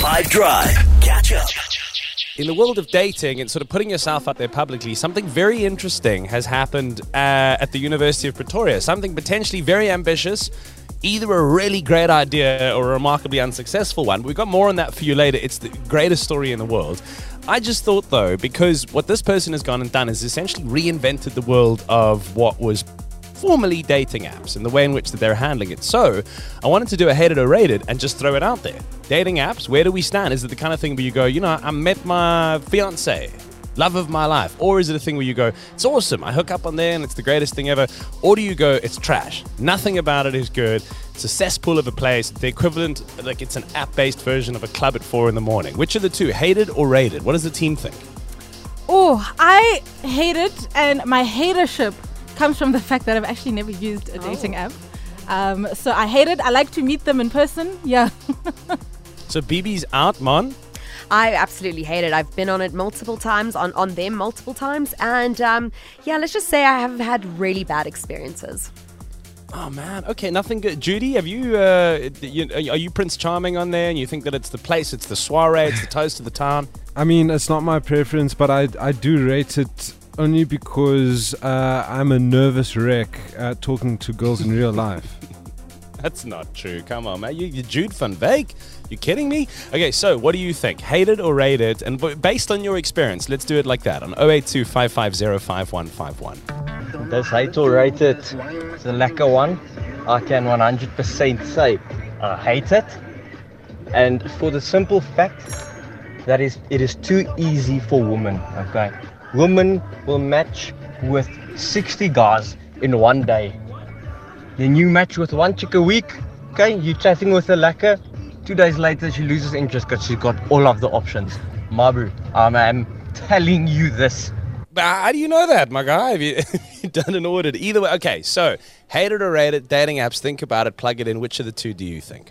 5 Drive. Catch up. In the world of dating and sort of putting yourself out there publicly, something very interesting has happened uh, at the University of Pretoria. Something potentially very ambitious, either a really great idea or a remarkably unsuccessful one. We've got more on that for you later. It's the greatest story in the world. I just thought, though, because what this person has gone and done is essentially reinvented the world of what was formerly dating apps and the way in which they're handling it. So I wanted to do a hated or rated and just throw it out there. Dating apps, where do we stand? Is it the kind of thing where you go, you know, I met my fiance, love of my life? Or is it a thing where you go, it's awesome, I hook up on there and it's the greatest thing ever? Or do you go, it's trash, nothing about it is good, it's a cesspool of a place, the equivalent, like it's an app based version of a club at four in the morning? Which of the two, hated or rated? What does the team think? Oh, I hate it, and my hatership comes from the fact that I've actually never used a dating app. Um, so I hate it. I like to meet them in person. Yeah. So BB's out, man. I absolutely hate it. I've been on it multiple times, on, on them multiple times. And um, yeah, let's just say I have had really bad experiences. Oh man, okay, nothing good. Judy, have you, uh, you? Are you Prince Charming on there, and you think that it's the place, it's the soiree, it's the toast of the town? I mean, it's not my preference, but I, I do rate it only because uh, I'm a nervous wreck uh, talking to girls in real life. That's not true. Come on, man. You, you Jude Van Veek? You kidding me? Okay, so what do you think? Hated or rated? And based on your experience, let's do it like that on 082 550 This hate or rated, it's a lekker one. I can 100% say I hate it. And for the simple fact that is, it is too easy for women, okay? Women will match with 60 guys in one day. Then you match with one chick a week, okay? You chatting with a lekker. Two days later, she loses interest because she's got all of the options. Mabu, um, I'm telling you this. How do you know that, my guy? Have you, have you done an audit? Either way, okay, so hated or rated, dating apps, think about it, plug it in. Which of the two do you think?